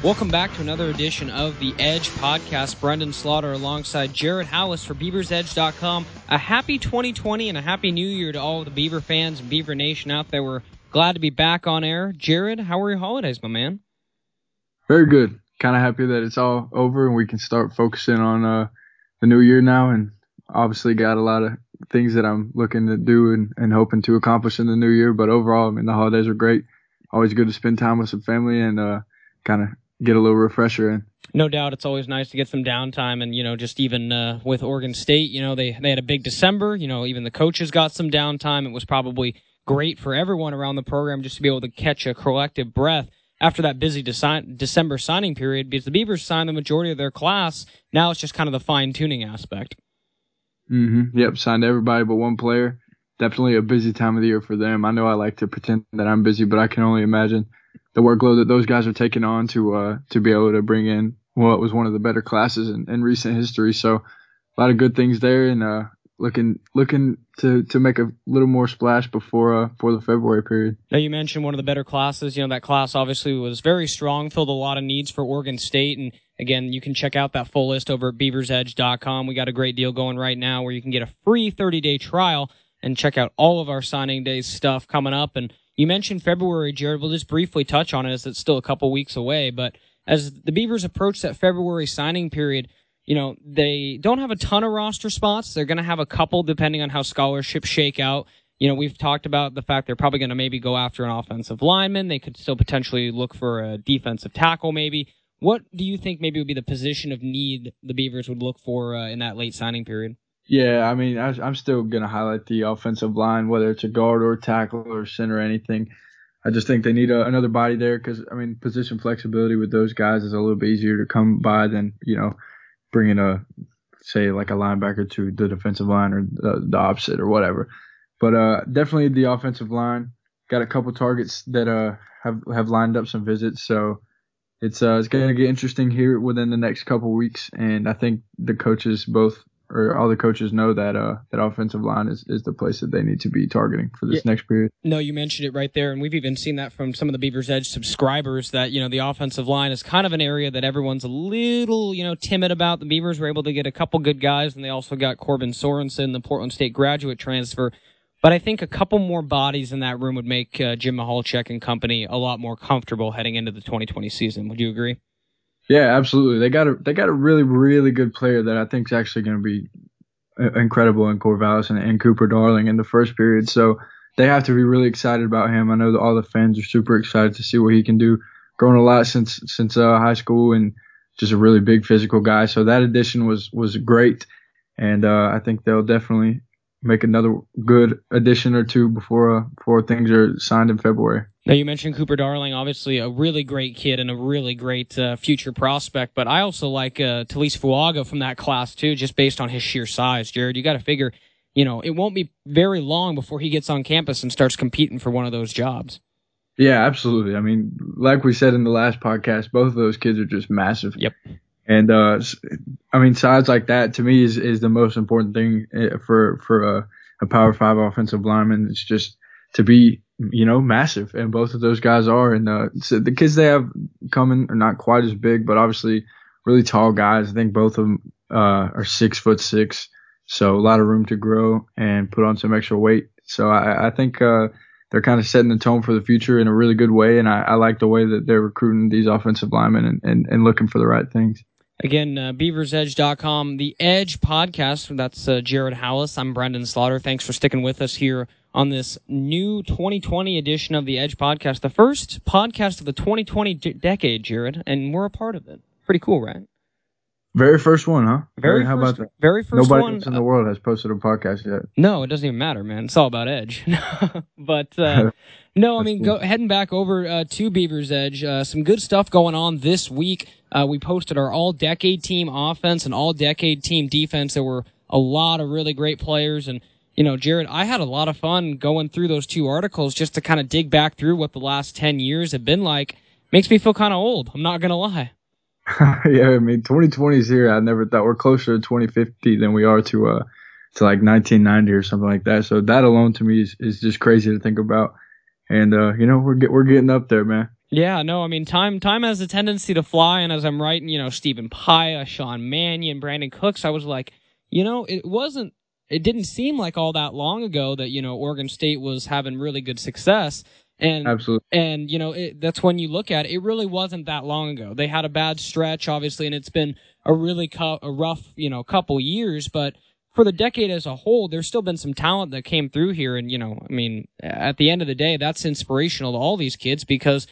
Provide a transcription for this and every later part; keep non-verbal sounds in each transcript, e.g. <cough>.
Welcome back to another edition of the Edge podcast. Brenden Slaughter alongside Jared Halus for BeaversEdge.com. A happy 2020 and a happy new year to all the Beaver fans and Beaver Nation out there. We're glad to be back on air. Jared, how were your holidays, my man? Very good. Kind of happy that it's all over and we can start focusing on uh, the new year now. And obviously, got a lot of things that I'm looking to do and, and hoping to accomplish in the new year. But overall, I mean, the holidays are great. Always good to spend time with some family and uh, kind of get a little refresher in. No doubt, it's always nice to get some downtime, and you know, just even uh, with Oregon State, you know, they they had a big December. You know, even the coaches got some downtime. It was probably great for everyone around the program just to be able to catch a collective breath after that busy Deci- December signing period because the Beavers signed the majority of their class. Now it's just kind of the fine tuning aspect. Mm-hmm. Yep, signed everybody but one player. Definitely a busy time of the year for them. I know I like to pretend that I'm busy, but I can only imagine the workload that those guys are taking on to uh, to be able to bring in it was one of the better classes in, in recent history. So a lot of good things there, and uh, looking looking to to make a little more splash before uh, for the February period. Now you mentioned one of the better classes. You know that class obviously was very strong, filled a lot of needs for Oregon State, and again you can check out that full list over at BeaversEdge.com. We got a great deal going right now where you can get a free 30 day trial and check out all of our signing day stuff coming up and you mentioned February, Jared. We'll just briefly touch on it as it's still a couple weeks away. But as the Beavers approach that February signing period, you know, they don't have a ton of roster spots. They're going to have a couple depending on how scholarships shake out. You know, we've talked about the fact they're probably going to maybe go after an offensive lineman. They could still potentially look for a defensive tackle, maybe. What do you think maybe would be the position of need the Beavers would look for uh, in that late signing period? Yeah, I mean, I, am still going to highlight the offensive line, whether it's a guard or a tackle or center or anything. I just think they need a, another body there because, I mean, position flexibility with those guys is a little bit easier to come by than, you know, bringing a, say, like a linebacker to the defensive line or the, the opposite or whatever. But uh, definitely the offensive line. Got a couple targets that uh, have have lined up some visits, so it's uh, it's going to get interesting here within the next couple weeks. And I think the coaches both or all the coaches know that uh that offensive line is, is the place that they need to be targeting for this yeah. next period. No, you mentioned it right there, and we've even seen that from some of the Beavers Edge subscribers that you know the offensive line is kind of an area that everyone's a little you know timid about. The Beavers were able to get a couple good guys, and they also got Corbin Sorensen, the Portland State graduate transfer. But I think a couple more bodies in that room would make uh, Jim Michalczik and company a lot more comfortable heading into the 2020 season. Would you agree? Yeah, absolutely. They got a they got a really really good player that I think is actually going to be uh, incredible in Corvallis and, and Cooper Darling in the first period. So they have to be really excited about him. I know that all the fans are super excited to see what he can do. Grown a lot since since uh, high school and just a really big physical guy. So that addition was was great, and uh, I think they'll definitely make another good addition or two before uh, before things are signed in February. Now you mentioned Cooper Darling, obviously a really great kid and a really great uh, future prospect, but I also like uh, Taliese Fuaga from that class too, just based on his sheer size. Jared, you got to figure, you know, it won't be very long before he gets on campus and starts competing for one of those jobs. Yeah, absolutely. I mean, like we said in the last podcast, both of those kids are just massive. Yep. And uh, I mean, size like that to me is is the most important thing eh, for for a, a Power Five offensive lineman. It's just to be you know massive, and both of those guys are. And uh, so the kids they have coming are not quite as big, but obviously really tall guys. I think both of them uh, are six foot six, so a lot of room to grow and put on some extra weight. So I, I think uh, they're kind of setting the tone for the future in a really good way, and I, I like the way that they're recruiting these offensive linemen and, and, and looking for the right things. Again, uh, beaversedge.com, the Edge podcast. That's uh, Jared Halus. I'm Brenden Slaughter. Thanks for sticking with us here on this new 2020 edition of the Edge podcast, the first podcast of the 2020 d- decade, Jared, and we're a part of it. Pretty cool, right? Very first one, huh? Very, how first, about that? Very first Nobody one. else in the world has posted a podcast yet. No, it doesn't even matter, man. It's all about Edge. <laughs> but uh, <laughs> no, I mean, cool. go, heading back over uh, to Beaver's Edge, uh, some good stuff going on this week. Uh, we posted our all decade team offense and all decade team defense. There were a lot of really great players. And, you know, Jared, I had a lot of fun going through those two articles just to kind of dig back through what the last 10 years have been like. Makes me feel kind of old. I'm not going to lie. <laughs> yeah, I mean, 2020 is here. I never thought we're closer to 2050 than we are to, uh, to like 1990 or something like that. So that alone to me is, is just crazy to think about. And, uh, you know, we're, get, we're getting up there, man. Yeah, no, I mean time time has a tendency to fly, and as I'm writing, you know, Stephen Paea, Sean Mannion, Brandin Cooks, I was like, you know, it wasn't it didn't seem like all that long ago that you know Oregon State was having really good success. And Absolutely. and you know it, that's when you look at it, it really wasn't that long ago. They had a bad stretch, obviously, and it's been a really cu- a rough you know couple years. But for the decade as a whole, there's still been some talent that came through here. And you know, I mean, at the end of the day, that's inspirational to all these kids because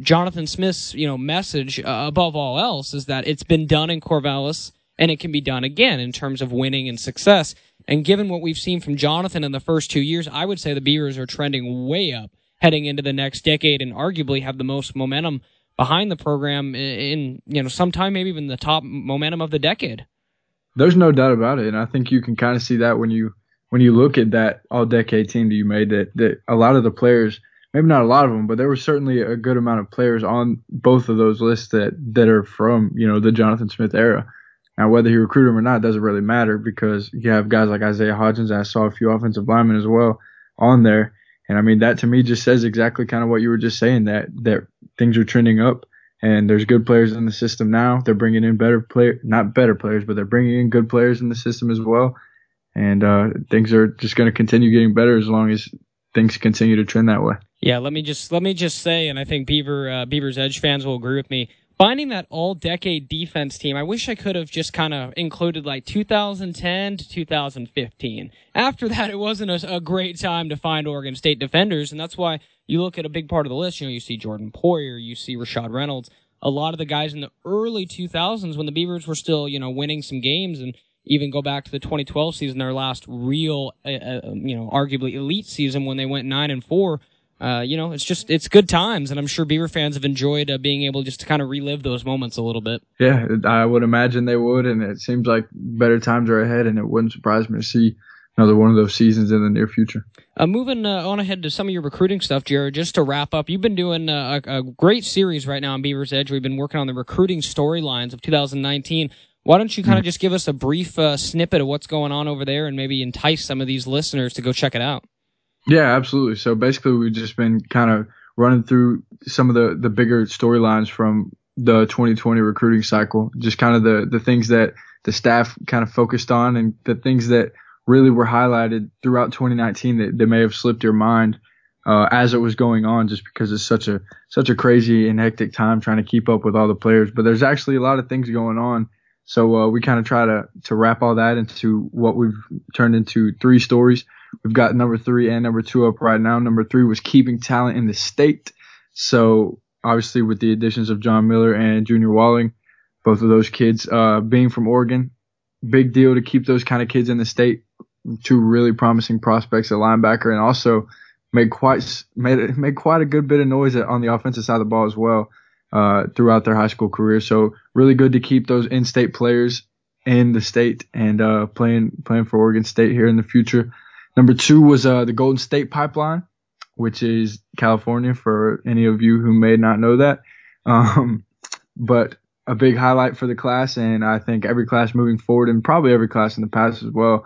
Jonathan Smith's you know message uh, above all else is that it's been done in Corvallis and it can be done again in terms of winning and success. And given what we've seen from Jonathan in the first two years, I would say the Beavers are trending way up heading into the next decade and arguably have the most momentum behind the program in, you know, sometime maybe even the top momentum of the decade. There's no doubt about it. And I think you can kind of see that when you, when you look at that all decade team that you made that, that a lot of the players, maybe not a lot of them, but there was certainly a good amount of players on both of those lists that, that are from, you know, the Jonathan Smith era. Now, whether he recruited them or not doesn't really matter because you have guys like Isaiah Hodgins. I saw a few offensive linemen as well on there. And I mean, that to me just says exactly kind of what you were just saying that, that things are trending up and there's good players in the system now. They're bringing in better player, not better players, but they're bringing in good players in the system as well. And, uh, things are just going to continue getting better as long as things continue to trend that way. Yeah. Let me just, let me just say, and I think Beaver, uh, Beaver's Edge fans will agree with me finding that all decade defense team, I wish I could have just kind of included like 2010 to 2015. After that, it wasn't a, a, great time to find Oregon State defenders, and that's why you look at a big part of the list. You know, you see Jordan Poyer, you see Rashad Reynolds, a lot of the guys in the early 2000s when the Beavers were still, you know, winning some games and even go back to the 2012 season, their last real, uh, uh, you know, arguably elite season when they went nine and four uh, you know, it's just it's good times, and I'm sure Beaver fans have enjoyed uh, being able just to kind of relive those moments a little bit. Yeah, I would imagine they would, and it seems like better times are ahead, and it wouldn't surprise me to see another one of those seasons in the near future. Uh, moving uh, on ahead to some of your recruiting stuff, Jared. Just to wrap up, you've been doing uh, a, a, great series right now on Beaver's Edge. We've been working on the recruiting storylines of 2019. Why don't you kind of mm-hmm. just give us a brief uh, snippet of what's going on over there, and maybe entice some of these listeners to go check it out? Yeah, absolutely. So basically, we've just been kind of running through some of the the bigger storylines from the 2020 recruiting cycle, just kind of the the things that the staff kind of focused on and the things that really were highlighted throughout 2019 that, that may have slipped your mind uh, as it was going on, just because it's such a such a crazy and hectic time trying to keep up with all the players. But there's actually a lot of things going on. So uh, we kind of try to to wrap all that into what we've turned into three stories. We've got number three and number two up right now. Number three was keeping talent in the state. So obviously with the additions of John Miller and Junior Walling, both of those kids uh, being from Oregon, big deal to keep those kind of kids in the state. Two really promising prospects at linebacker and also made quite made made quite a good bit of noise on the offensive side of the ball as well uh, throughout their high school career. So really good to keep those in-state players in the state and uh, playing playing for Oregon State here in the future. Number two was uh, the Golden State Pipeline, which is California for any of you who may not know that. Um, but a big highlight for the class, and I think every class moving forward, and probably every class in the past as well,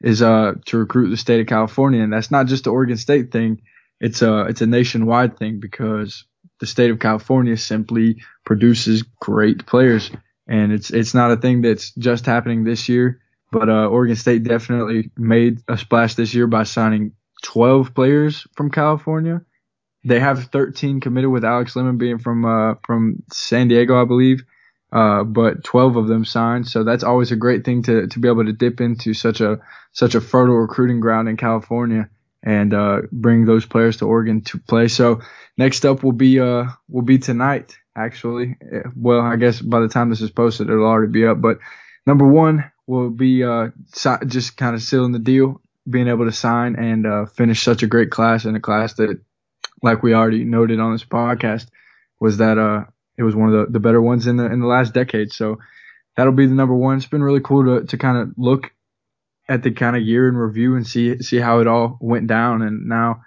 is uh, to recruit the state of California. And that's not just the Oregon State thing; it's a it's a nationwide thing because the state of California simply produces great players, and it's it's not a thing that's just happening this year. But uh, Oregon State definitely made a splash this year by signing 12 players from California. They have 13 committed with Alex Lemon being from uh, from San Diego, I believe. Uh, but 12 of them signed, so that's always a great thing to to be able to dip into such a such a fertile recruiting ground in California and uh, bring those players to Oregon to play. So next up will be uh will be tonight actually. Well, I guess by the time this is posted, it'll already be up. But number one, will be uh, just kind of sealing the deal, being able to sign and uh, finish such a great class and a class that, like we already noted on this podcast, was that uh, it was one of the, the better ones in the in the last decade. So that'll be the number one. It's been really cool to to kind of look at the kind of year in review and see see how it all went down. And now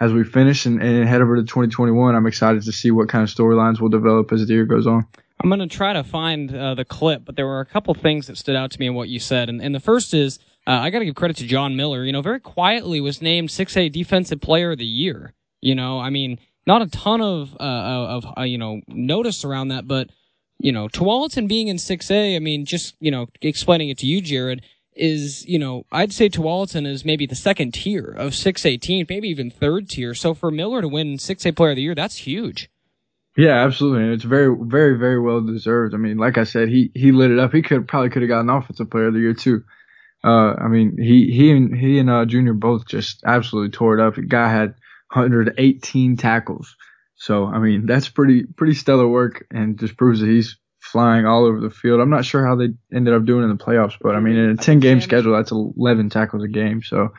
as we finish and, and head over to 2021, I'm excited to see what kind of storylines will develop as the year goes on. I'm going to try to find uh, the clip, but there were a couple things that stood out to me in what you said. And, and the first is uh, I got to give credit to John Miller. You know, very quietly was named 6A Defensive Player of the Year. You know, I mean, not a ton of uh, of uh, you know notice around that, but you know, Tualatin being in 6A, I mean, just you know, explaining it to you, Jared, is you know, I'd say Tualatin is maybe the second tier of 6A team, maybe even third tier. So for Miller to win 6A Player of the Year, that's huge. Yeah, absolutely. And it's very, very, very well deserved. I mean, like I said, he he lit it up. He could probably could have gotten Offensive Player of the Year too. Uh, I mean, he he and he and uh, Junior both just absolutely tore it up. The guy had 118 tackles. So I mean, that's pretty pretty stellar work, and just proves that he's flying all over the field. I'm not sure how they ended up doing in the playoffs, but I mean, in a 10 game schedule, that's 11 tackles a game. So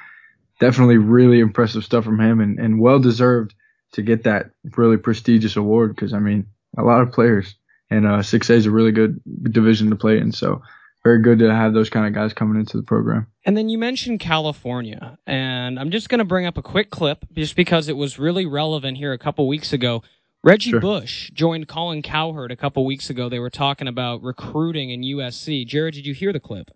definitely really impressive stuff from him, and, and well deserved to get that really prestigious award because I mean, a lot of players, and uh, 6A is a really good division to play in. So very good to have those kind of guys coming into the program. And then you mentioned California, and I'm just going to bring up a quick clip just because it was really relevant here a couple weeks ago. Reggie sure. Bush joined Colin Cowherd a couple weeks ago. They were talking about recruiting in USC. Jared, did you hear the clip?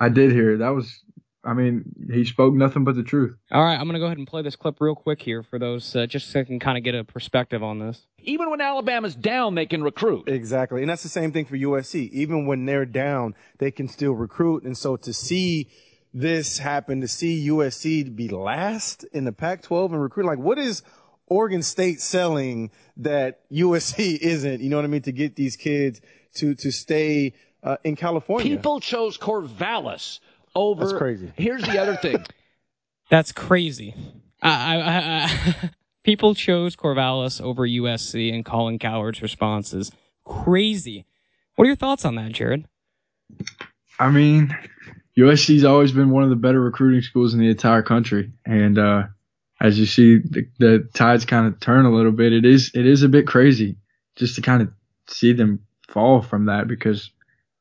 I did hear it. That was I mean, he spoke nothing but the truth. All right, I'm going to go ahead and play this clip real quick here for those, uh, just so I can kind of get a perspective on this. Even when Alabama's down, they can recruit. Exactly. And that's the same thing for USC. Even when they're down, they can still recruit. And so to see this happen, to see USC be last in the Pac 12 and recruit, like what is Oregon State selling that USC <laughs> isn't, you know what I mean, to get these kids to, to stay uh, in California? People chose Corvallis over. That's crazy. Here's the other thing. <laughs> That's crazy. I, I, I, <laughs> people chose Corvallis over USC, and Colin Cowherd's response is crazy. What are your thoughts on that, Jared? I mean, USC's always been one of the better recruiting schools in the entire country, and uh, as you see, the, the tides kind of turn a little bit. It is it is a bit crazy just to kind of see them fall from that because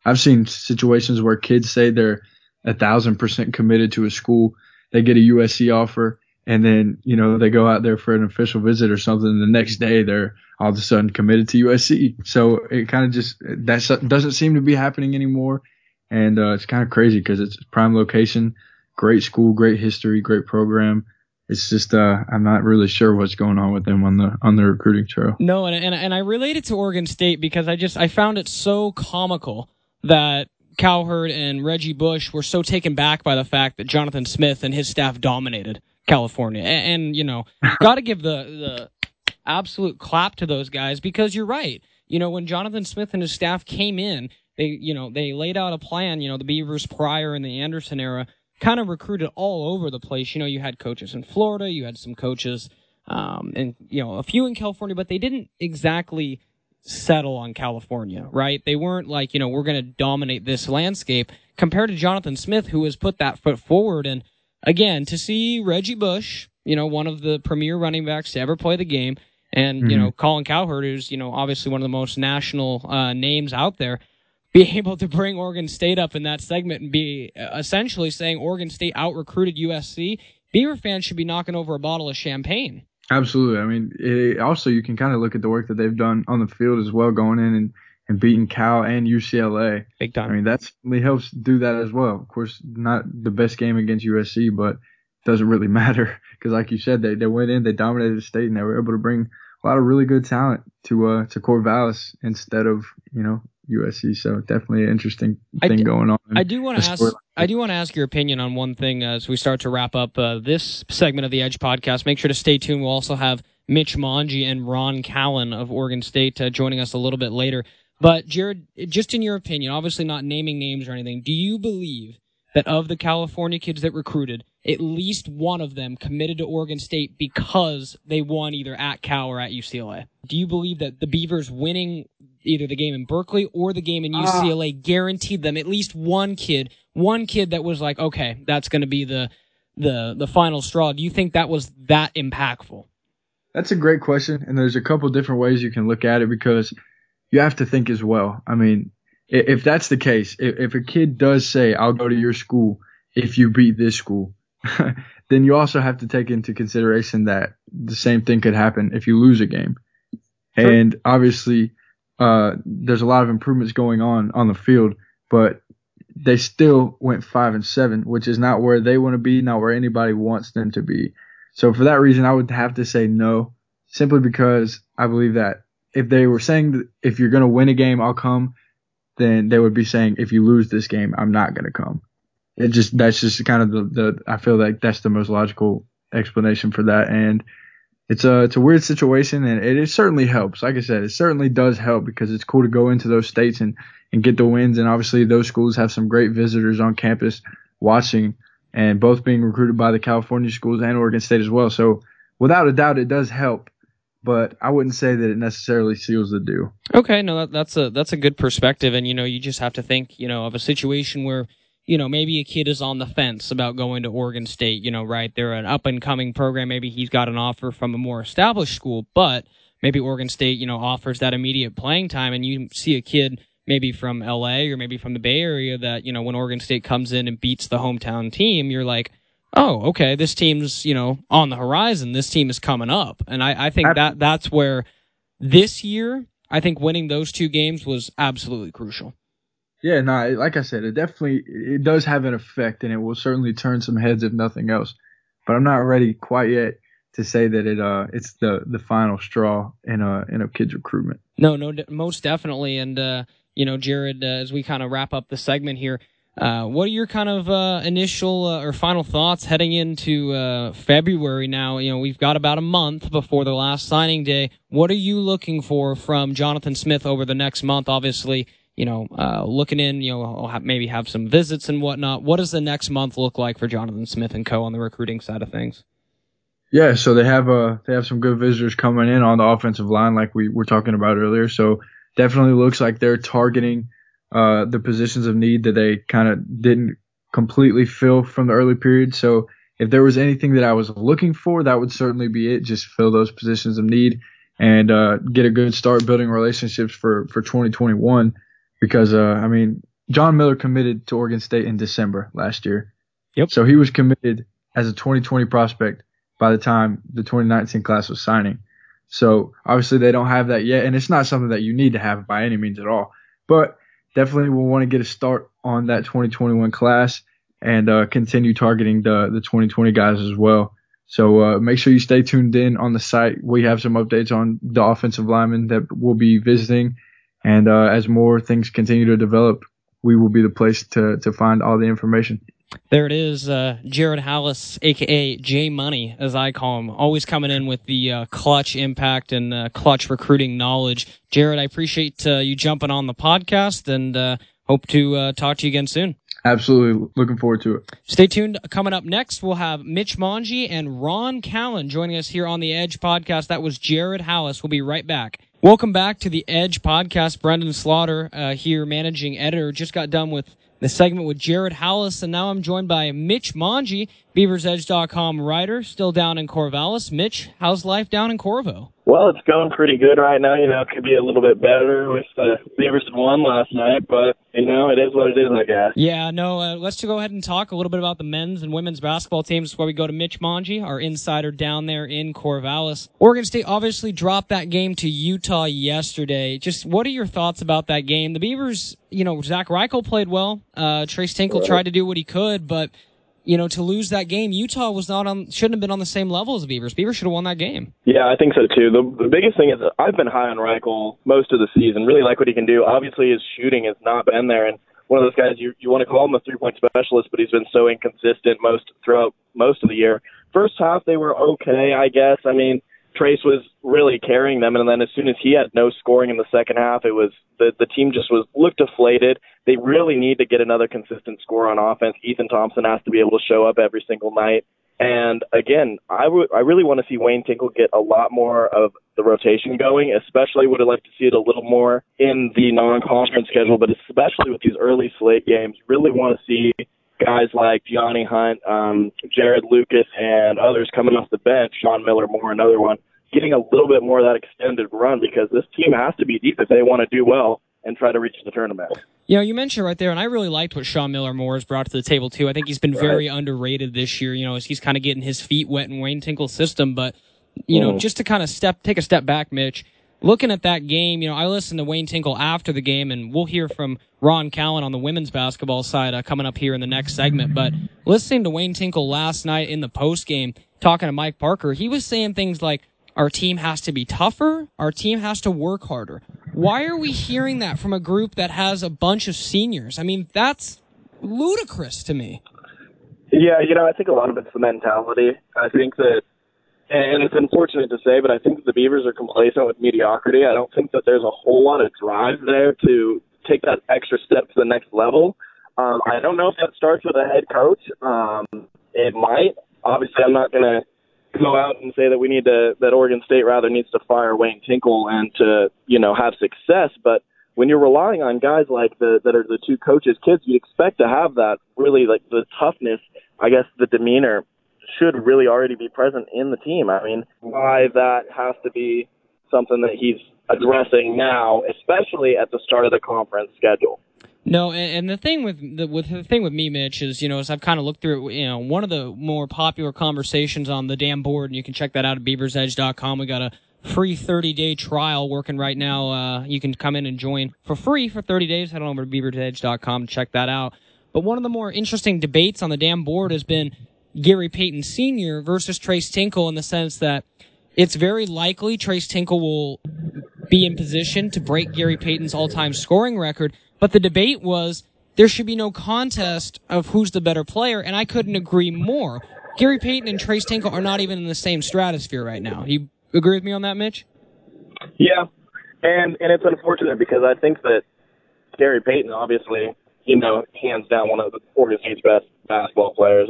I've seen situations where kids say they're a thousand percent committed to a school. They get a USC offer and then, you know, they go out there for an official visit or something. The next day they're all of a sudden committed to USC. So it kind of just, that doesn't seem to be happening anymore. And, uh, it's kind of crazy because it's prime location, great school, great history, great program it's just uh, I'm not really sure what's going on with them on the on the recruiting trail. No, and and and I related to Oregon State because I just I found it so comical that Cowherd and Reggie Bush were so taken back by the fact that Jonathan Smith and his staff dominated California. And, and you know, <laughs> got to give the, the absolute clap to those guys because you're right. You know, when Jonathan Smith and his staff came in, they, you know, they laid out a plan, you know, the Beavers prior in the Anderson era kind of recruited all over the place. You know, you had coaches in Florida, you had some coaches, um, and, you know, a few in California, but they didn't exactly settle on California, right? They weren't like, you know, we're going to dominate this landscape compared to Jonathan Smith, who has put that foot forward. And again, to see Reggie Bush, you know, one of the premier running backs to ever play the game, and, mm-hmm. you know, Colin Cowherd, who's, you know, obviously one of the most national uh, names out there, <laughs> be able to bring Oregon State up in that segment and be uh, essentially saying Oregon State out recruited USC, Beaver fans should be knocking over a bottle of champagne. Absolutely. I mean, it, also you can kind of look at the work that they've done on the field as well, going in and, and beating Cal and UCLA. Big time. I mean, that's really helps do that as well. Of course, not the best game against USC, but it doesn't really <laughs> matter because, like you said, they they went in, they dominated the state, and they were able to bring a lot of really good talent to uh to Corvallis instead of you know USC. So definitely an interesting thing going on. I do want to ask. I do want to ask your opinion on one thing as we start to wrap up uh, this segment of the Edge podcast. Make sure to stay tuned. We'll also have Mitch Monge and Ron Callan of Oregon State uh, joining us a little bit later. But Jared, just in your opinion, obviously not naming names or anything, do you believe that of the California kids that recruited, at least one of them committed to Oregon State because they won either at Cal or at UCLA? Do you believe that the Beavers winning either the game in Berkeley or the game in UCLA uh, guaranteed them at least one kid, one kid that was like, okay, that's going to be the the the final straw. Do you think that was that impactful? That's a great question, and there's a couple different ways you can look at it because you have to think as well. I mean, if that's the case, if, a kid does say, "I'll go to your school if you beat this school," <laughs> then you also have to take into consideration that the same thing could happen if you lose a game. Sure. And obviously, uh, there's a lot of improvements going on on the field, but they still went five and seven, which is not where they want to be, not where anybody wants them to be. So for that reason, I would have to say no simply because I believe that if they were saying if you're going to win a game, I'll come, then they would be saying if you lose this game, I'm not going to come. It just that's just kind of the, the I feel like that's the most logical explanation for that, and it's a it's a weird situation, and it, it certainly helps. Like I said, it certainly does help because it's cool to go into those states and and get the wins, and obviously those schools have some great visitors on campus watching, and both being recruited by the California schools and Oregon State as well. So without a doubt, it does help but I wouldn't say that it necessarily seals the deal. Okay, no, that, that's a that's a good perspective, and you know, you just have to think, you know, of a situation where you know maybe a kid is on the fence about going to Oregon State. You know, right? They're an up and coming program. Maybe he's got an offer from a more established school, but maybe Oregon State, you know, offers that immediate playing time, and you see a kid maybe from LA or maybe from the Bay Area that you know when Oregon State comes in and beats the hometown team, you're like oh, okay, this team's, you know, on the horizon. This team is coming up. And I, I think that that's where this year, I think winning those two games was absolutely crucial. Yeah, no, like I said, it definitely it does have an effect, and it will certainly turn some heads if nothing else. But I'm not ready quite yet to say that it uh it's the the final straw in a in a kid's recruitment. No, no, most definitely. And uh, you know, Jared, uh, as we kind of wrap up the segment here, uh, what are your kind of uh, initial uh, or final thoughts heading into uh, February now? You know, we've got about a month before the last signing day. What are you looking for from Jonathan Smith over the next month? Obviously, you know, uh, looking in, you know, have, maybe have some visits and whatnot. What does the next month look like for Jonathan Smith and Co. on the recruiting side of things? Yeah, so they have uh they have some good visitors coming in on the offensive line, like we were talking about earlier. So definitely looks like they're targeting uh, the positions of need that they kind of didn't completely fill from the early period. So if there was anything that I was looking for, that would certainly be it. Just fill those positions of need and uh, get a good start building relationships for for 2021. Because uh, I mean, John Miller committed to Oregon State in December last year. Yep. So he was committed as a 2020 prospect by the time the 2019 class was signing. So obviously they don't have that yet, and it's not something that you need to have by any means at all. But definitely will want to get a start on that 2021 class and uh, continue targeting the the 2020 guys as well. So uh, make sure you stay tuned in on the site. We have some updates on the offensive linemen that we'll be visiting, and uh, as more things continue to develop, we will be the place to to find all the information. There it is, uh, Jared Halus, aka J Money, as I call him, always coming in with the uh, clutch impact and uh, clutch recruiting knowledge. Jared, I appreciate uh, you jumping on the podcast and uh, hope to uh, talk to you again soon. Absolutely, looking forward to it. Stay tuned. Coming up next, we'll have Mitch Monge and Ron Callan joining us here on the Edge podcast. That was Jared Halus. We'll be right back. Welcome back to the Edge podcast. Brenden Slaughter here, managing editor, just got done with the segment with Jared Halus, and now I'm joined by Mitch Monge, BeaversEdge.com writer, still down in Corvallis. Mitch, how's life down in Corvo? Well, it's going pretty good right now. You know, it could be a little bit better with the uh, Beavers won last night, but you know, it is what it is, I guess. Yeah, no. Uh, let's go ahead and talk a little bit about the men's and women's basketball teams before we go to Mitch Monge, our insider down there in Corvallis. Oregon State obviously dropped that game to Utah yesterday. Just what are your thoughts about that game? The Beavers, you know, Zach Reichle played well. Uh, Tres Tinkle right. tried to do what he could, but you know, to lose that game, Utah was not on, shouldn't have been on the same level as Beavers. Beavers should have won that game. Yeah, I think so too. The, the biggest thing is I've been high on Reichle most of the season. Really like what he can do. Obviously, his shooting has not been there, and one of those guys you you want to call him a three point specialist, but he's been so inconsistent most throughout most of the year. First half they were okay, I guess. I mean, Tres was really carrying them, and then as soon as he had no scoring in the second half, it was the the team just was looked deflated. They really need to get another consistent score on offense. Ethan Thompson has to be able to show up every single night. And again, I, I really want to see Wayne Tinkle get a lot more of the rotation going, especially would have liked to see it a little more in the non-conference schedule, but especially with these early slate games, really want to see guys like Gianni Hunt, um, Jarod Lucas, and others coming off the bench, Sean Miller Moore, another one, getting a little bit more of that extended run because this team has to be deep if they want to do well and try to reach the tournament. You know, you mentioned right there, and I really liked what Sean Miller Moore has brought to the table too. I think he's been right. very underrated this year. You know, as he's kind of getting his feet wet in Wayne Tinkle's system. But you know, mm. just to kind of step, take a step back, Mitch. Looking at that game, you know, I listened to Wayne Tinkle after the game, and we'll hear from Ron Callan on the women's basketball side uh, coming up here in the next segment. But listening to Wayne Tinkle last night in the post game, talking to Mike Parker, he was saying things like, our team has to be tougher, our team has to work harder. Why are we hearing that from a group that has a bunch of seniors? I mean, that's ludicrous to me. Yeah, you know, I think a lot of it's the mentality. I think that, and it's unfortunate to say, but I think the Beavers are complacent with mediocrity. I don't think that there's a whole lot of drive there to take that extra step to the next level. Um, I don't know if that starts with a head coach. Um, it might. Obviously, I'm not going to go out and say that we need to that Oregon State rather needs to fire Wayne Tinkle and to you know have success, but when you're relying on guys like the that are the two coaches' kids, you'd expect to have that really like the toughness. I guess the demeanor should really already be present in the team. I mean, why that has to be something that he's addressing now, especially at the start of the conference schedule. No, and, and the thing with the with the thing with me, Mitch, is you know as I've kind of looked through, you know, one of the more popular conversations on the damn board, and you can check that out at BeaversEdge.com. We got a free 30 day trial working right now. Uh, you can come in and join for free for 30 days. Head on over to BeaversEdge.com check that out. But one of the more interesting debates on the damn board has been Gary Payton Sr. versus Tres Tinkle in the sense that it's very likely Tres Tinkle will be in position to break Gary Payton's all-time scoring record. But the debate was there should be no contest of who's the better player, and I couldn't agree more. Gary Payton and Tres Tinkle are not even in the same stratosphere right now. You agree with me on that, Mitch? Yeah, and and it's unfortunate because I think that Gary Payton, obviously, you know, hands down one of the Oregon State's best basketball players.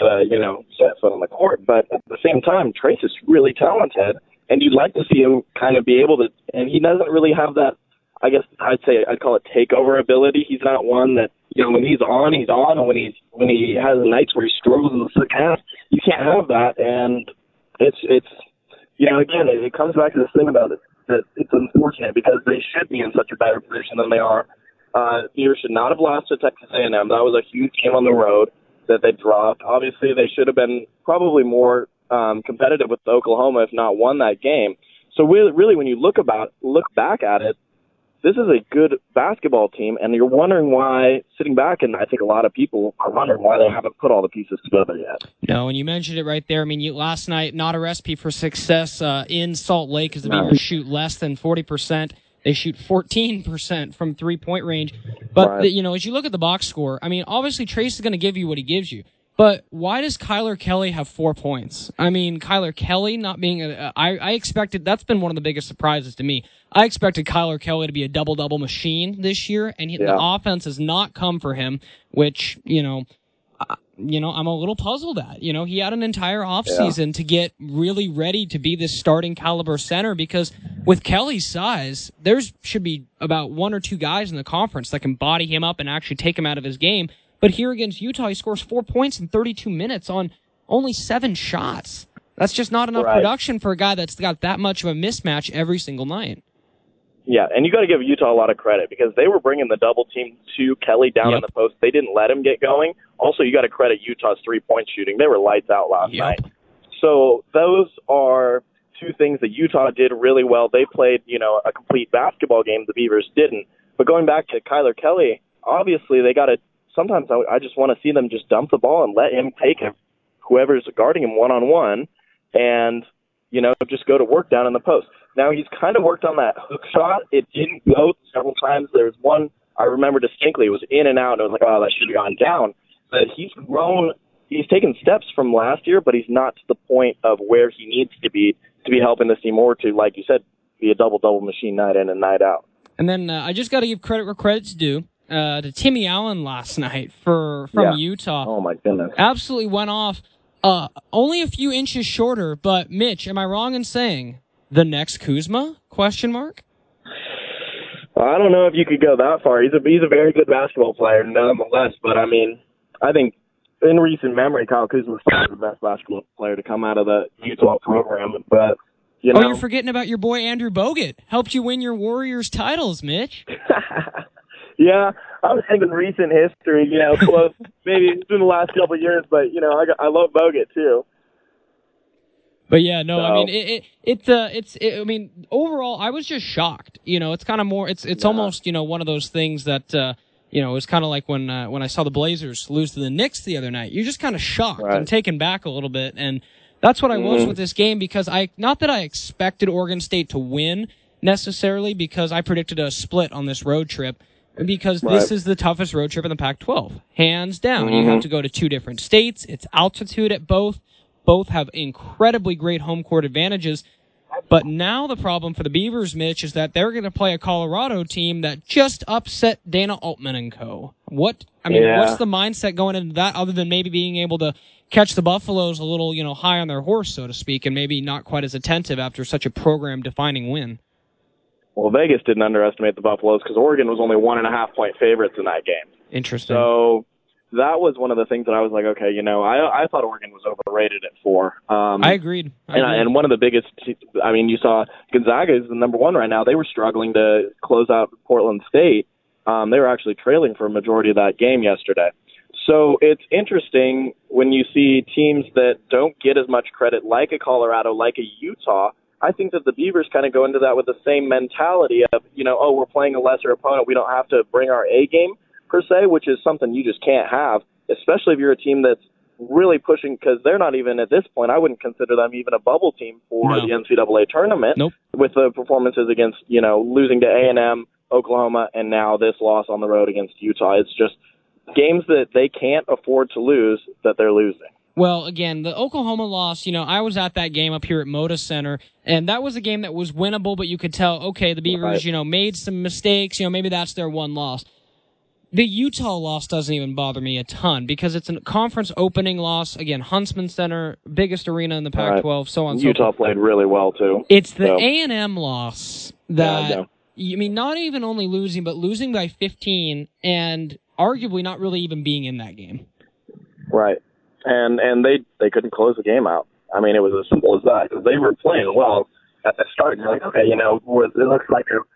Uh, you know, set foot on the court, but at the same time, Tres is really talented, and you'd like to see him kind of be able to. And he doesn't really have that. I guess I'd say I'd call it takeover ability. He's not one that you know when he's on, he's on, and when he's when he has nights where he struggles in the second half, you can't have that. And it's it's you know again it, it comes back to this thing about it that it's unfortunate because they should be in such a better position than they are. Uh, Beavers should not have lost to Texas A&M. That was a huge game on the road that they dropped. Obviously, they should have been probably more um, competitive with Oklahoma, if not won that game. So really, when you look about look back at it, this is a good basketball team, and you're wondering why. Sitting back, and I think a lot of people are wondering why they haven't put all the pieces together yet. No, and you mentioned it right there. I mean, you, last night, not a recipe for success uh, in Salt Lake, as the Beavers shoot less than forty percent. They shoot 14% from three point range. But, Right. the, you know, as you look at the box score, I mean, obviously Tres is going to give you what he gives you. But why does Kylor Kelley have four points? I mean, Kylor Kelley not being a, I, I expected, that's been one of the biggest surprises to me. I expected Kylor Kelley to be a double double machine this year, and he, the offense has not come for him, which, you know, you know, I'm a little puzzled at. You know, he had an entire offseason to get really ready to be this starting caliber center because with Kelley's size, there's should be about one or two guys in the conference that can body him up and actually take him out of his game. But here against Utah, he scores four points in 32 minutes on only seven shots. That's just not enough Right. production for a guy that's got that much of a mismatch every single night. Yeah, and you got to give Utah a lot of credit because they were bringing the double team to Kelley down Yep. in the post. They didn't let him get going. Also, you got to credit Utah's three point shooting. They were lights out last Yep. night. So those are two things that Utah did really well. They played, you know, a complete basketball game. The Beavers didn't. But going back to Kylor Kelley, obviously they got to. Sometimes I, I just want to see them just dump the ball and let him take it, whoever's guarding him one on one, and you know just go to work down in the post. Now he's kind of worked on that hook shot. It didn't go several times. There was one I remember distinctly. It was in and out. And I was like, oh, that should have gone down. But he's grown. He's taken steps from last year, but he's not to the point of where he needs to be to be helping this team or to, like you said, be a double double machine night in and night out. And then uh, I just got to give credit where credit's due uh, to Timmy Allen last night for from Yeah. Utah. Oh my goodness. absolutely went off. Uh, only a few inches shorter, but Mitch, am I wrong in saying the next Kuzma? Question mark. I don't know if you could go that far. He's a he's a very good basketball player, nonetheless. But I mean, I think in recent memory, Kyle Kuzma's probably the best basketball player to come out of the Utah program. But you know, oh, you're forgetting about your boy Andrew Bogut. Helped you win your Warriors titles, Mitch. <laughs> yeah, I was thinking recent history. You know, close <laughs> maybe it's been the last couple of years, but you know, I got, I love Bogut too. But yeah, no, I mean it. it it's uh, it's. It, I mean, overall, I was just shocked. You know, it's kind of more. It's it's almost you know one of those things that uh, you know it was kind of like when uh, when I saw the Blazers lose to the Knicks the other night. You're just kind of shocked Right. and taken back a little bit, and That's what I was Mhm. with this game because I not that I expected Oregon State to win necessarily because I predicted a split on this road trip because this is the toughest road trip in the Pac-12, hands down. You have mm-hmm. to go to two different states. It's altitude at both. Both have incredibly great home court advantages. But now the problem for the Beavers, Mitch, is that they're going to play a Colorado team that just upset Dana Altman and co. What I mean, Yeah. what's the mindset going into that other than maybe being able to catch the Buffaloes a little, you know, high on their horse, so to speak, and maybe not quite as attentive after such a program-defining win? Well, Vegas didn't underestimate the Buffaloes because Oregon was only one and a half point favorites in that game. Interesting. So that was one of the things that I was like, okay, you know, I I thought Oregon was overrated at four. Um, I agreed. I and, agreed. and one of the biggest, I mean, you saw Gonzaga is the number one right now. They were struggling to close out Portland State. Um, they were actually trailing for a majority of that game yesterday. So it's interesting when you see teams that don't get as much credit, like a Colorado, like a Utah. I think that the Beavers kind of go into that with the same mentality of, you know, oh, we're playing a lesser opponent. We don't have to bring our A game per se, which is something you just can't have, especially if you're a team that's really pushing because they're not even at this point. I wouldn't consider them even a bubble team for No. the NCAA tournament. Nope. With the performances against you know losing to A and M, Oklahoma, and now this loss on the road against Utah. It's just games that they can't afford to lose that they're losing. Well, again, the Oklahoma loss, you know, I was at that game up here at Moda Center, and that was a game that was winnable, but you could tell, okay, the Beavers, Right. you know, made some mistakes, you know, maybe that's their one loss. The Utah loss doesn't even bother me a ton because it's a conference opening loss. Again, Huntsman Center, biggest arena in the Pac-12, so on so Utah forth. played really well too. It's the So- A and M loss Yeah, I that know. I mean, not even only losing, but losing by 15, and arguably not really even being in that game. Right. And and they they couldn't close the game out. I mean, it was as simple as that they were playing well at the start. You're like, okay, you know, it looks like they're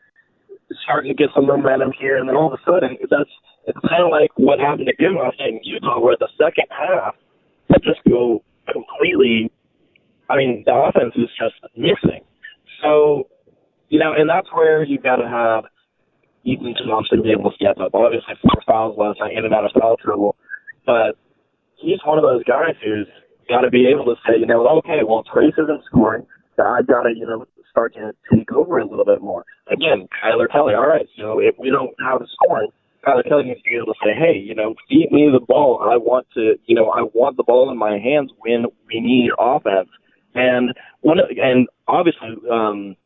starting to get some momentum here, and then all of a sudden, that's it's kind of like what happened to Gimma in Utah, where the second half they just go completely. I mean, the offense is just missing. So, you know, and that's where you've got to have Ethan Thompson be able to step up. Obviously, four fouls last night, in and out of foul trouble, but he's one of those guys who's got to be able to say, you know, okay, well, Tres isn't scoring. I've got to, you know, start to take over a little bit more. Again, Kylor Kelley, all right, so if we don't have the scoring, Kylor Kelley needs to be able to say, hey, you know, feed me the ball. I want to, you know, I want the ball in my hands when we need offense. And one, and obviously, um,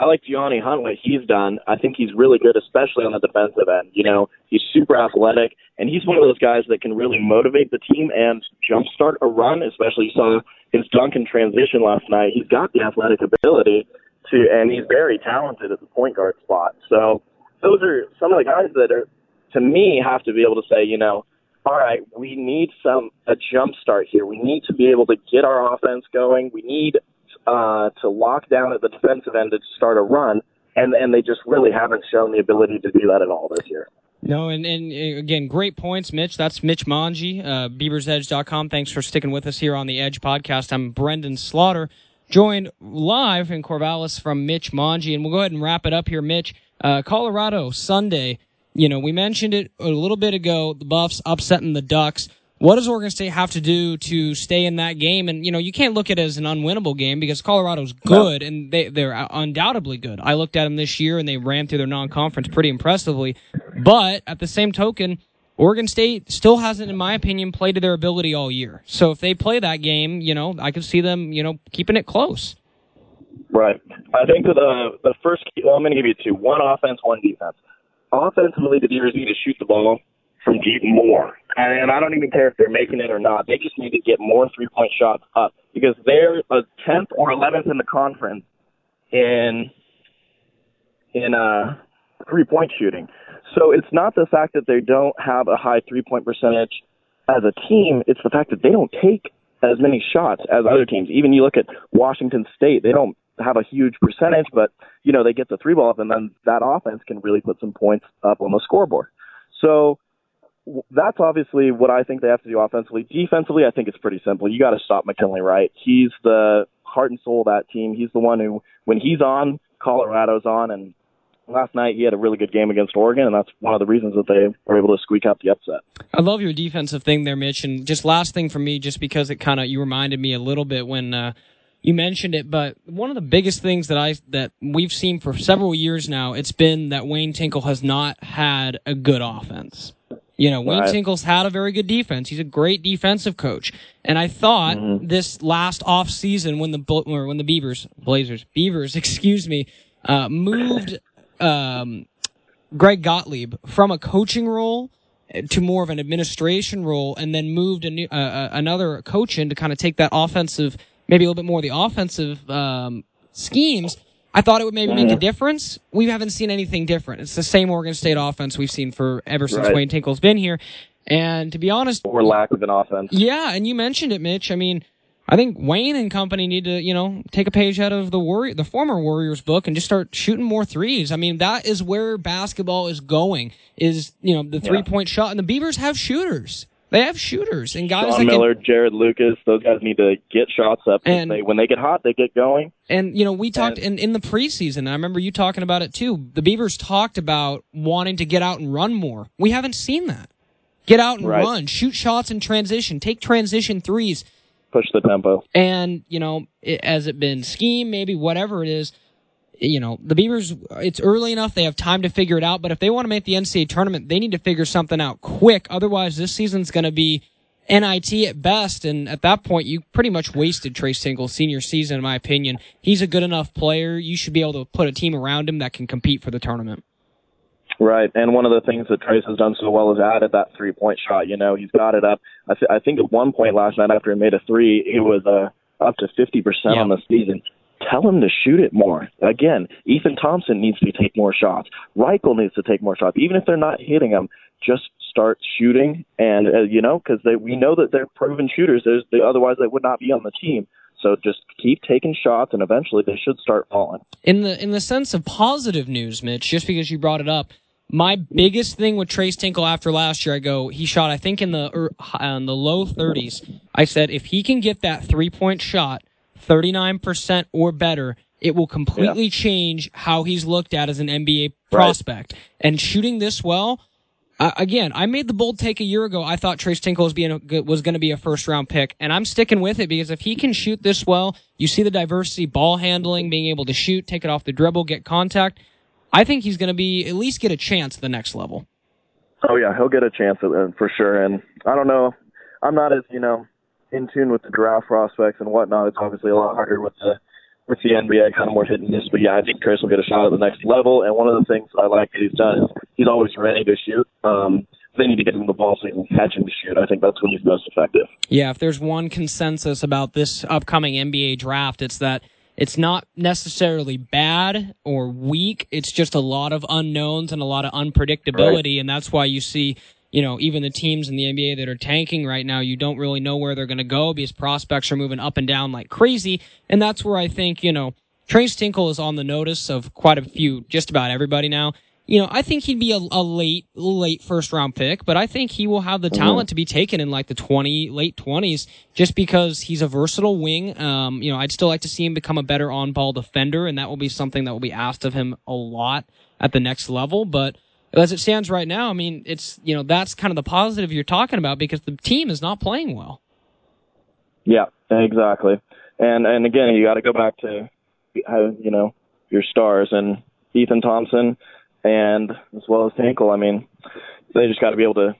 I like Gianni Hunt what he's done. I think he's really good, especially on the defensive end. You know, he's super athletic, and he's one of those guys that can really motivate the team and jumpstart a run. Especially you saw his dunk and transition last night. He's got the athletic ability to, and he's very talented at the point guard spot. So those are some of the guys that are, to me, have to be able to say, you know, all right, we need some a jump start here. We need to be able to get our offense going. We need uh, to lock down at the defensive end to start a run, and and they just really haven't shown the ability to do that at all this year. No, and, and uh, again, great points, Mitch. That's Mitch Monge, uh, BeaversEdge.com. Thanks for sticking with us here on the Edge podcast. I'm Brenden Slaughter, joined live in Corvallis from Mitch Monge. And we'll go ahead and wrap it up here, Mitch. Uh, Colorado, Sunday. You know, we mentioned it a little bit ago, the Buffs upsetting the Ducks. What does Oregon State have to do to stay in that game? And, you know, you can't look at it as an unwinnable game because Colorado's good and they, they're undoubtedly good. I looked at them this year and they ran through their non-conference pretty impressively. But at the same token, Oregon State still hasn't, in my opinion, played to their ability all year. So if they play that game, you know, I could see them, you know, keeping it close. Right. I think the the first key, well, I'm going to give you two: one offense, one defense. Offensively, the Beavers need to shoot the ball from deep more, and I don't even care if they're making it or not. They just need to get more three point shots up because they're a tenth or eleventh in the conference in in uh three point shooting. So it's not the fact that they don't have a high three point percentage as a team, it's the fact that they don't take as many shots as other teams. Even you look at Washington State, they don't have a huge percentage, but you know, they get the three ball up and then that offense can really put some points up on the scoreboard. So that's obviously what I think they have to do offensively. Defensively, I think it's pretty simple. You got to stop McKinley Wright. He's the heart and soul of that team. He's the one who, when he's on, Colorado's on, and last night he had a really good game against Oregon, and that's one of the reasons that they were able to squeak out the upset. I love your defensive thing there, Mitch. And just last thing for me, just because it kind of you reminded me a little bit when uh, you mentioned it, but one of the biggest things that I that we've seen for several years now, it's been that Wayne Tinkle has not had a good offense. You know, Wayne Right. Tinkle's had a very good defense. He's a great defensive coach. And I thought this last off season when the or when the Beavers, Blazers, Beavers, <laughs> excuse me, uh, moved um, Greg Gottlieb from a coaching role to more of an administration role, and then moved a new, uh, uh, another coach in to kind of take that offensive, maybe a little bit more of the offensive um, schemes. I thought it would maybe make a mm-hmm. difference. We haven't seen anything different. It's the same Oregon State offense we've seen for ever since Right. Wayne Tinkle's been here. And to be honest, Or lack of an offense. yeah, and you mentioned it, Mitch. I mean, I think Wayne and company need to, you know, take a page out of the Warrior, the former Warriors book and just start shooting more threes. I mean, that is where basketball is going. Is you know the three point shot, and the Beavers have shooters. They have shooters and guys Sean that can, Miller, Jarod Lucas, those guys need to get shots up. And- they, when they get hot, they get going. And you know, we talked in, in the preseason. I remember you talking about it too. The Beavers talked about wanting to get out and run more. We haven't seen that. Get out and Right. run, shoot shots in transition, take transition threes. Push the tempo. And you know, it, has it been scheme, maybe whatever it is. You know, the Beavers. It's early enough; they have time to figure it out. But if they want to make the NCAA tournament, they need to figure something out quick. Otherwise, this season's going to be NIT at best. And at that point, you pretty much wasted Tres Tinkle's senior season, in my opinion. He's a good enough player. You should be able to put a team around him that can compete for the tournament. Right, and one of the things that Trace has done so well is added that three point shot. You know, he's got it up. I, th- I think at one point last night after he made a three, it was uh, up to fifty percent Yeah. on the season. Tell him to shoot it more. Again, Ethan Thompson needs to take more shots. Reichle needs to take more shots, even if they're not hitting them. Just start shooting, and uh, you know, because we know that they're proven shooters. There's, they, otherwise, they would not be on the team. So just keep taking shots, and eventually they should start falling. in the in the sense of positive news, Mitch, just because you brought it up, my biggest thing with Tres Tinkle after last year, I go, he shot, I think in the er, in the low 30s. I said if he can get that three point shot, 39 percent or better, it will completely change how he's looked at as an NBA prospect. And shooting this well. Uh, again, I made the bold take a year ago. I thought Tres Tinkle was being was going to be a first round pick, and I'm sticking with it because if he can shoot this well, you see the diversity, ball handling, being able to shoot, take it off the dribble, get contact. I think he's going to be at least get a chance at the next level. Oh yeah, he'll get a chance at it for sure. And I don't know, I'm not as you know in tune with the draft prospects and whatnot. It's obviously a lot harder with the with the NBA, kind of more hit and miss. But yeah, I think Chris will get a shot at the next level. And one of the things I like that he's done is he's always ready to shoot. Um, they need to get him the ball so he can catch and shoot. I think that's when he's most effective. Yeah, if there's one consensus about this upcoming NBA draft, it's that it's not necessarily bad or weak. It's just a lot of unknowns and a lot of unpredictability. And that's why you see, you know, even the teams in the NBA that are tanking right now, you don't really know where they're going to go because prospects are moving up and down like crazy. And that's where I think, you know, Tres Tinkle is on the notice of quite a few, just about everybody now. You know, I think he'd be a, a late, late first round pick, but I think he will have the talent to be taken in like the 20, late 20s just because he's a versatile wing. Um, you know, I'd still like to see him become a better on ball defender, and that will be something that will be asked of him a lot at the next level. But as it stands right now, I mean, it's, you know, that's kind of the positive you're talking about because the team is not playing well. Yeah, exactly. And and again, you got to go back to how you know your stars and Ethan Thompson, and as well as Tinkle. I mean, they just got to be able to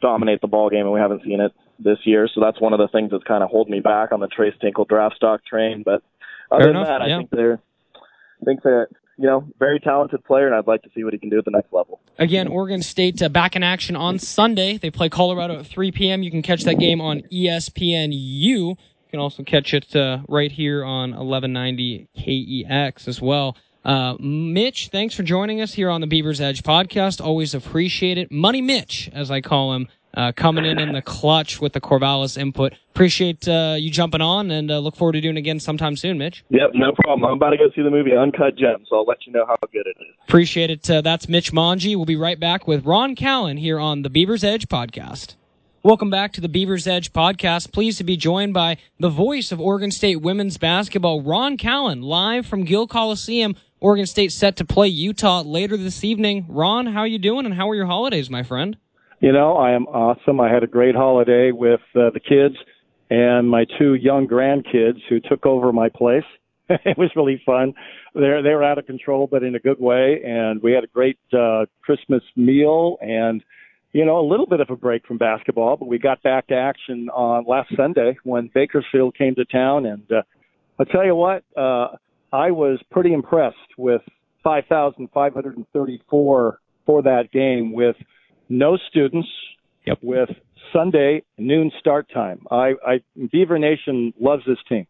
dominate the ball game, and we haven't seen it this year. So that's one of the things that's kind of holding me back on the Tres Tinkle draft stock train. But other Fair than enough, that, yeah. I think they're I think that you know very talented player, and I'd like to see what he can do at the next level. Again, Oregon State uh, back in action on Sunday. They play Colorado at 3 p.m. You can catch that game on ESPNU. You can also catch it uh, right here on 1190 KEX as well. Uh, Mitch, thanks for joining us here on the Beaver's Edge podcast. Always appreciate it. Money Mitch, as I call him, uh, coming in in the clutch with the Corvallis input. Appreciate uh, you jumping on and uh, look forward to doing it again sometime soon, Mitch. Yep, no problem. I'm about to go see the movie Uncut Gems, so I'll let you know how good it is. Appreciate it. Uh, that's Mitch Monge. We'll be right back with Ron Callan here on the Beaver's Edge podcast. Welcome back to the Beaver's Edge podcast. Pleased to be joined by the voice of Oregon State women's basketball, Ron Callan, live from Gill Coliseum Oregon State set to play Utah later this evening. Ron, how are you doing and how are your holidays, my friend? You know, I am awesome. I had a great holiday with uh, the kids and my two young grandkids who took over my place. <laughs> it was really fun. They're they're out of control, but in a good way. And we had a great uh, Christmas meal, and you know, a little bit of a break from basketball. But we got back to action on last Sunday when Bakersfield came to town, and uh, I'll tell you what, uh, I was pretty impressed with 5,534 for that game with no students, Yep. with Sunday noon start time. I, I Beaver Nation loves this team.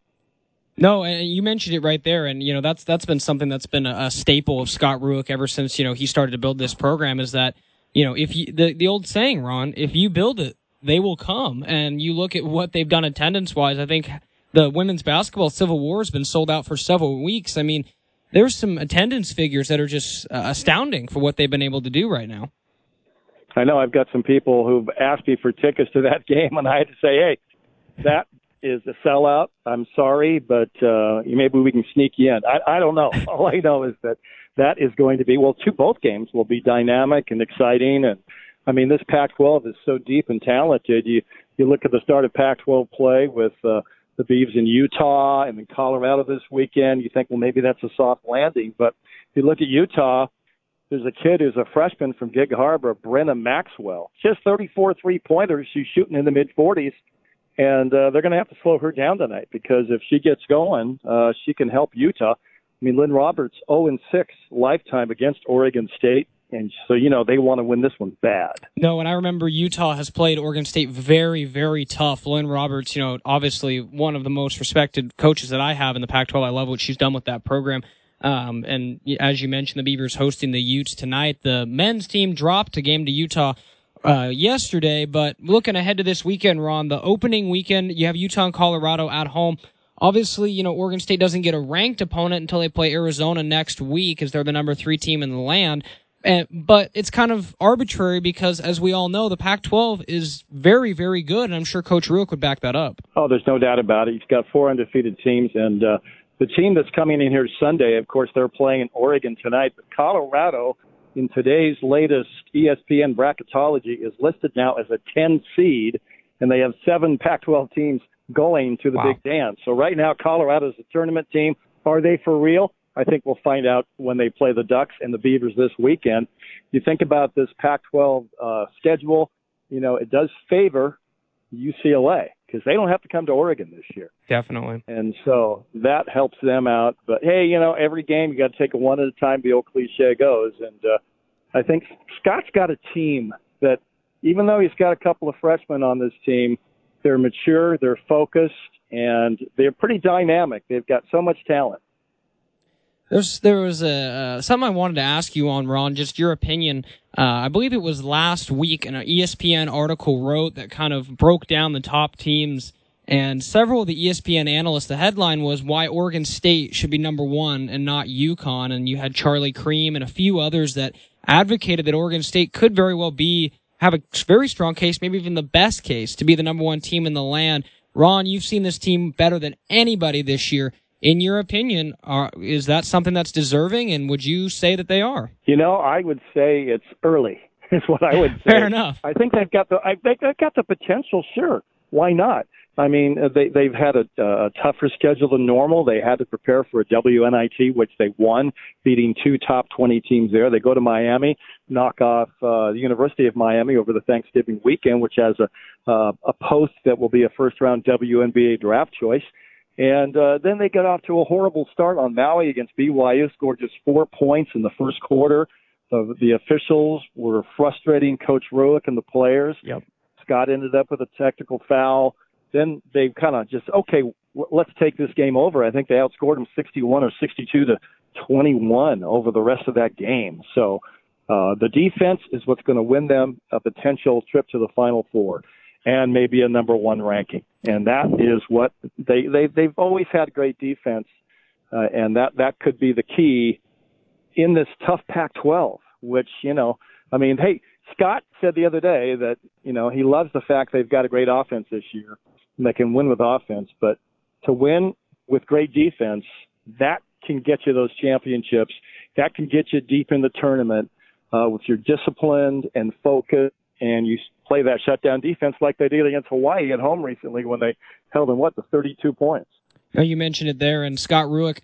No, and you mentioned it right there, and you know that's that's been something that's been a, a staple of Scott Rueck ever since you know he started to build this program. Is that you know if you the the old saying, Ron, if you build it, they will come. And you look at what they've done attendance wise. I think the women's basketball Civil War has been sold out for several weeks. I mean, there's some attendance figures that are just uh, astounding for what they've been able to do right now. I know I've got some people who've asked me for tickets to that <laughs> game, and I had to say, hey, that is a sellout. I'm sorry, but uh, maybe we can sneak you in. I, I don't know. <laughs> All I know is that that is going to be well. Two both games will be dynamic and exciting, and I mean this Pac-12 is so deep and talented. You you look at the start of Pac-12 play with uh, the Beavs in Utah and in Colorado this weekend. You think, well, maybe that's a soft landing, but if you look at Utah. There's a kid who's a freshman from Gig Harbor, Brynna Maxwell. She has 34 three pointers. She's shooting in the mid 40s and uh, they're going to have to slow her down tonight because if she gets going, uh, she can help Utah. I mean, Lynne Roberts 0 and 6 lifetime against Oregon State, and so you know they want to win this one bad. No, and I remember Utah has played Oregon State very, very tough. Lynne Roberts, you know, obviously one of the most respected coaches that I have in the Pac-12. I love what she's done with that program. Um, and as you mentioned, the Beavers hosting the Utes tonight. The men's team dropped a game to Utah uh, yesterday, but looking ahead to this weekend, Ron, the opening weekend, you have Utah and Colorado at home. Obviously, you know, Oregon State doesn't get a ranked opponent until they play Arizona next week as they're the number three team in the land. And, but it's kind of arbitrary because, as we all know, the Pac-12 is very, very good, and I'm sure Coach Rueck would back that up. Oh, there's no doubt about it. He's got four undefeated teams, and uh, the team that's coming in here Sunday, of course, they're playing in Oregon tonight. But Colorado, in today's latest ESPN bracketology, is listed now as a 10 seed, and they have seven Pac-12 teams going to the Wow. Big Dance. So right now, Colorado's a tournament team. Are they for real? I think we'll find out when they play the Ducks and the Beavers this weekend. You think about this Pac-12 uh, schedule, you know, it does favor UCLA because they don't have to come to Oregon this year. Definitely. And so that helps them out. But hey, you know, every game you got to take it one at a time. The old cliche goes, and uh, I think Scott's got a team that, even though he's got a couple of freshmen on this team, they're mature, they're focused, and they're pretty dynamic. They've got so much talent. There's there was a uh, something I wanted to ask you on Ron, just your opinion. Uh, I believe it was last week, an ESPN article wrote that kind of broke down the top teams, and several of the ESPN analysts. The headline was why Oregon State should be number one and not UConn, and you had Charlie Creme and a few others that advocated that Oregon State could very well be have a very strong case, maybe even the best case to be the number one team in the land. Ron, you've seen this team better than anybody this year. In your opinion, are, is that something that's deserving, and would you say that they are? You know, I would say it's early. <laughs> Is what I would <laughs> say. Fair enough. I think they've got the I think they've got the potential. Sure, why not? I mean, uh, they they've had a, a tougher schedule than normal. They had to prepare for a WNIT, which they won, beating two top 20 teams there. They go to Miami, knock off uh, the University of Miami over the Thanksgiving weekend, which has a uh, a post that will be a first round WNBA draft choice. And uh, then they got off to a horrible start on Maui against BYU, scored just four points in the first quarter. The, the officials were frustrating Coach Rueck and the players. Yep. Scott ended up with a technical foul. Then they kind of just, okay, w- let's take this game over. I think they outscored them 61 or 62 to 21 over the rest of that game. So uh, the defense is what's going to win them a potential trip to the Final Four and maybe a number one ranking. And that is what they, they they've always had great defense, uh, and that that could be the key in this tough Pac-12. Which you know, I mean, hey, Scott said the other day that you know he loves the fact they've got a great offense this year and they can win with offense, but to win with great defense, that can get you those championships. That can get you deep in the tournament uh, with your disciplined and focused, and you play that shutdown defense like they did against Hawaii at home recently when they held them what the 32 points. Oh, you mentioned it there, and Scott Rueck.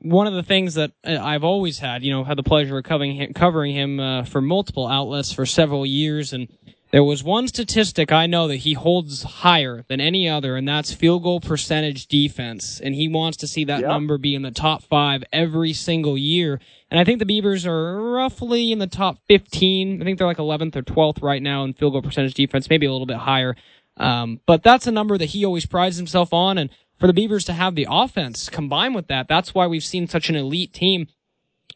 One of the things that I've always had, you know, had the pleasure of covering him, covering him uh, for multiple outlets for several years, and there was one statistic I know that he holds higher than any other, and that's field goal percentage defense. And he wants to see that number be in the top five every single year. And I think the Beavers are roughly in the top 15. I think they're like 11th or 12th right now in field goal percentage defense, maybe a little bit higher. Um, but that's a number that he always prides himself on. And for the Beavers to have the offense combined with that, that's why we've seen such an elite team.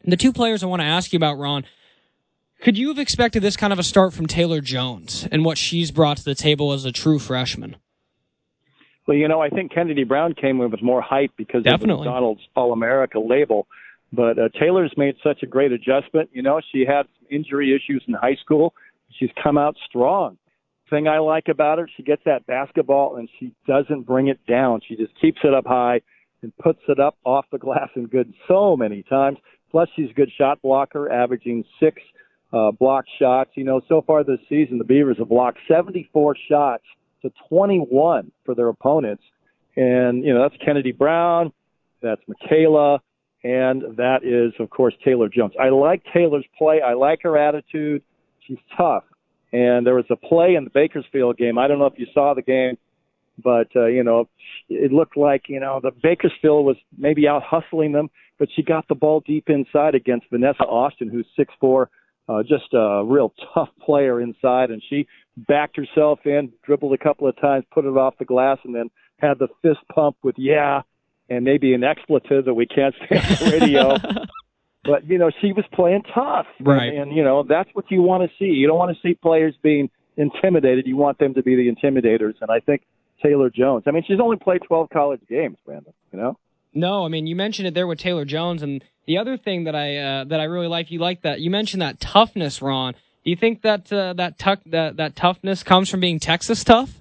The two players I want to ask you about, Ron, could you have expected this kind of a start from Taylor Jones and what she's brought to the table as a true freshman? Well, you know, I think Kennedy Brown came in with more hype because of the McDonald's All America label. But uh, Taylor's made such a great adjustment. You know, she had some injury issues in high school. She's come out strong. Thing I like about her, she gets that basketball and she doesn't bring it down. She just keeps it up high and puts it up off the glass and good so many times. Plus, she's a good shot blocker, averaging six uh, block shots. You know, so far this season, the Beavers have blocked 74 shots to 21 for their opponents. And, you know, that's Kennedy Brown, that's Mikayla, and that is, of course, Taylor Jones. I like Taylor's play. I like her attitude. She's tough. And there was a play in the Bakersfield game. I don't know if you saw the game, but, uh, you know, it looked like, you know, the Bakersfield was maybe out hustling them, but she got the ball deep inside against Vanessa Austin, who's six four, uh, just a real <laughs> tough player inside, and she backed herself in, dribbled a couple of times, put it off the glass, and then had the fist pump with yeah, and maybe an expletive that we can't <laughs> say on the radio. <laughs> but you know, she was playing tough, Right. And, and you know, that's what you want to see. You don't want to see players being intimidated. You want them to be the intimidators, and I think Taylor Jones. I mean, she's only played 12 college games, Brenden. You know. No, I mean you mentioned it there with Taylor Jones, and the other thing that I uh, that I really like, you like that you mentioned that toughness, Ron. Do you think that uh, that tuck that that toughness comes from being Texas tough?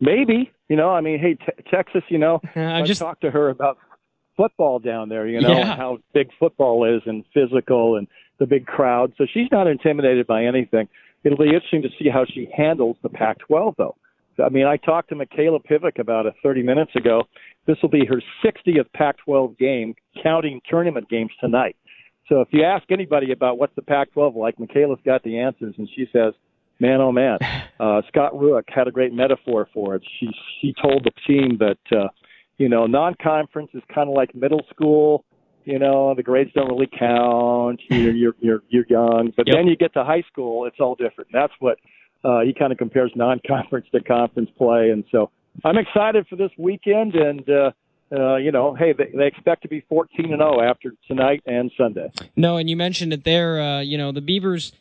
Maybe, you know, I mean, hey, te- Texas, you know, <laughs> I'm just talked to her about football down there, you know, Yeah. and how big football is and physical and the big crowd. So she's not intimidated by anything. It'll be interesting to see how she handles the Pac 12, though. I mean, I talked to Mikayla Pivec about it 30 minutes ago. This will be her 60th Pac 12 game, counting tournament games tonight. So if you ask anybody about what's the Pac 12 like, Mikayla's got the answers, and she says, man, oh man. <laughs> Uh, Scott Rueck had a great metaphor for it. She, she told the team that, uh, you know, non-conference is kind of like middle school. You know, the grades don't really count. You're you're you're, you're young, but Yep. then you get to high school, it's all different. That's what uh, he kind of compares non-conference to conference play, and so I'm excited for this weekend. And uh, uh, you know, hey, they, they expect to be 14 and 0 after tonight and Sunday. No, and you mentioned it there. Uh, you know, the Beavers,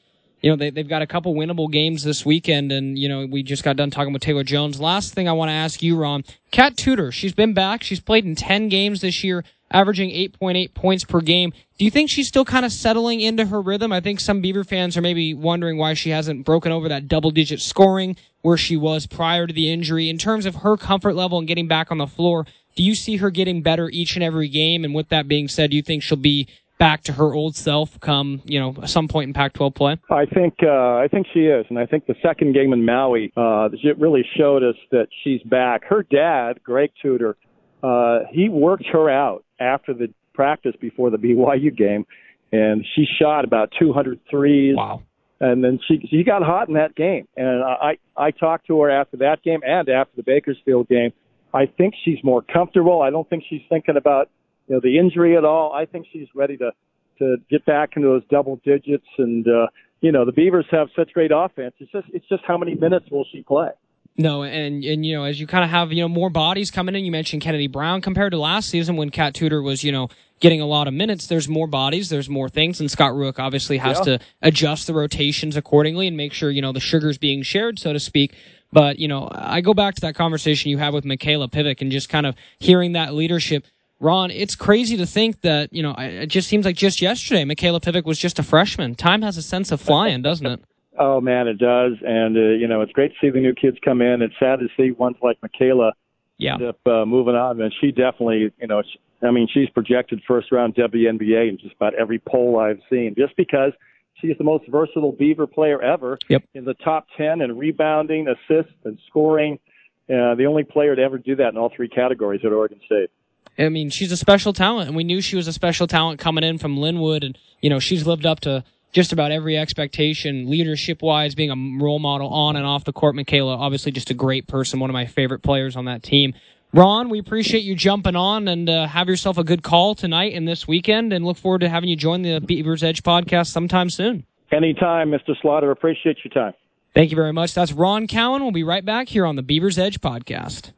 you know, they, they've got a couple winnable games this weekend, and, you know, we just got done talking with Taylor Jones. Last thing I want to ask you, Ron. Kat Tudor, she's been back. She's played in 10 games this year, averaging 8.8 points per game. Do you think she's still kind of settling into her rhythm? I think some Beaver fans are maybe wondering why she hasn't broken over that double digit scoring where she was prior to the injury. In terms of her comfort level and getting back on the floor, do you see her getting better each and every game? And with that being said, do you think she'll be back to her old self come, you know, some point in Pac-12 play? I think uh, I think she is, and I think the second game in Maui, uh, it really showed us that she's back. Her dad, Greg Tudor, uh, he worked her out after the practice before the BYU game, and she shot about 200 threes. Wow. And then she she got hot in that game, and I I talked to her after that game and after the Bakersfield game. I think she's more comfortable. I don't think she's thinking about you know the injury at all. I think she's ready to to get back into those double digits. And uh, you know the Beavers have such great offense. It's just it's just how many minutes will she play? No, and and you know, as you kind of have you know more bodies coming in, you mentioned Kennedy Brown compared to last season when Kat Tudor was you know getting a lot of minutes. There's more bodies, there's more things, and Scott Rueck obviously has Yeah. to adjust the rotations accordingly and make sure you know the sugar's being shared, so to speak. But you know, I go back to that conversation you had with Mikayla Pivec and just kind of hearing that leadership. Ron, it's crazy to think that you know it just seems like just yesterday Mikayla Pivec was just a freshman. Time has a sense of flying, doesn't it? <laughs> Oh man, it does. And uh, you know it's great to see the new kids come in. It's sad to see ones like Mikayla Yeah. End up uh, moving on, and she definitely, you know, she, I mean, she's projected first round WNBA in just about every poll I've seen, just because she's the most versatile Beaver player ever. Yep. In the top ten in rebounding, assists, and scoring. Uh, the only player to ever do that in all three categories at Oregon State. I mean, she's a special talent, and we knew she was a special talent coming in from Lynnwood, and you know she's lived up to just about every expectation, leadership wise, being a role model on and off the court. Mikayla, obviously, just a great person, one of my favorite players on that team. Ron, we appreciate you jumping on and uh, have yourself a good call tonight and this weekend, and look forward to having you join the Beaver's Edge podcast sometime soon. Anytime, Mr. Slaughter. Appreciate your time. Thank you very much. That's Ron Callan. We'll be right back here on the Beaver's Edge podcast.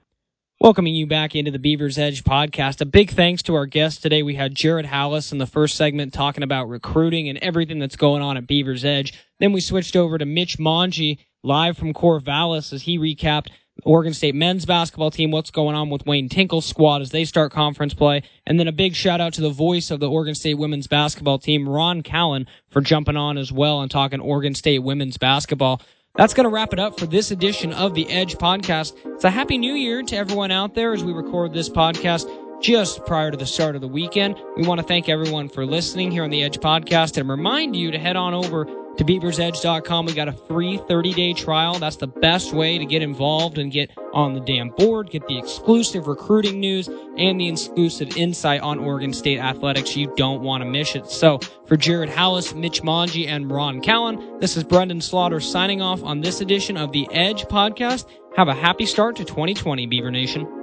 Welcoming you back into the Beaver's Edge podcast. A big thanks to our guest today. We had Jared Halus in the first segment talking about recruiting and everything that's going on at Beaver's Edge. Then we switched over to Mitch Monge live from Corvallis as he recapped Oregon State men's basketball team, what's going on with Wayne Tinkle's squad as they start conference play. And then a big shout out to the voice of the Oregon State women's basketball team, Ron Callan, for jumping on as well and talking Oregon State women's basketball. That's going to wrap it up for this edition of the Edge podcast. It's a happy new year to everyone out there as we record this podcast just prior to the start of the weekend. We want to thank everyone for listening here on the Edge podcast and remind you to head on over to beaversedge.com. We got a free 30 day trial. That's the best way to get involved and get on the damn board, get the exclusive recruiting news and the exclusive insight on Oregon State athletics. You don't want to miss it. So for Jared Halus, Mitch Monge, and Ron Callan, this is Brenden Slaughter signing off on this edition of the Edge podcast. Have a happy start to 2020, Beaver Nation.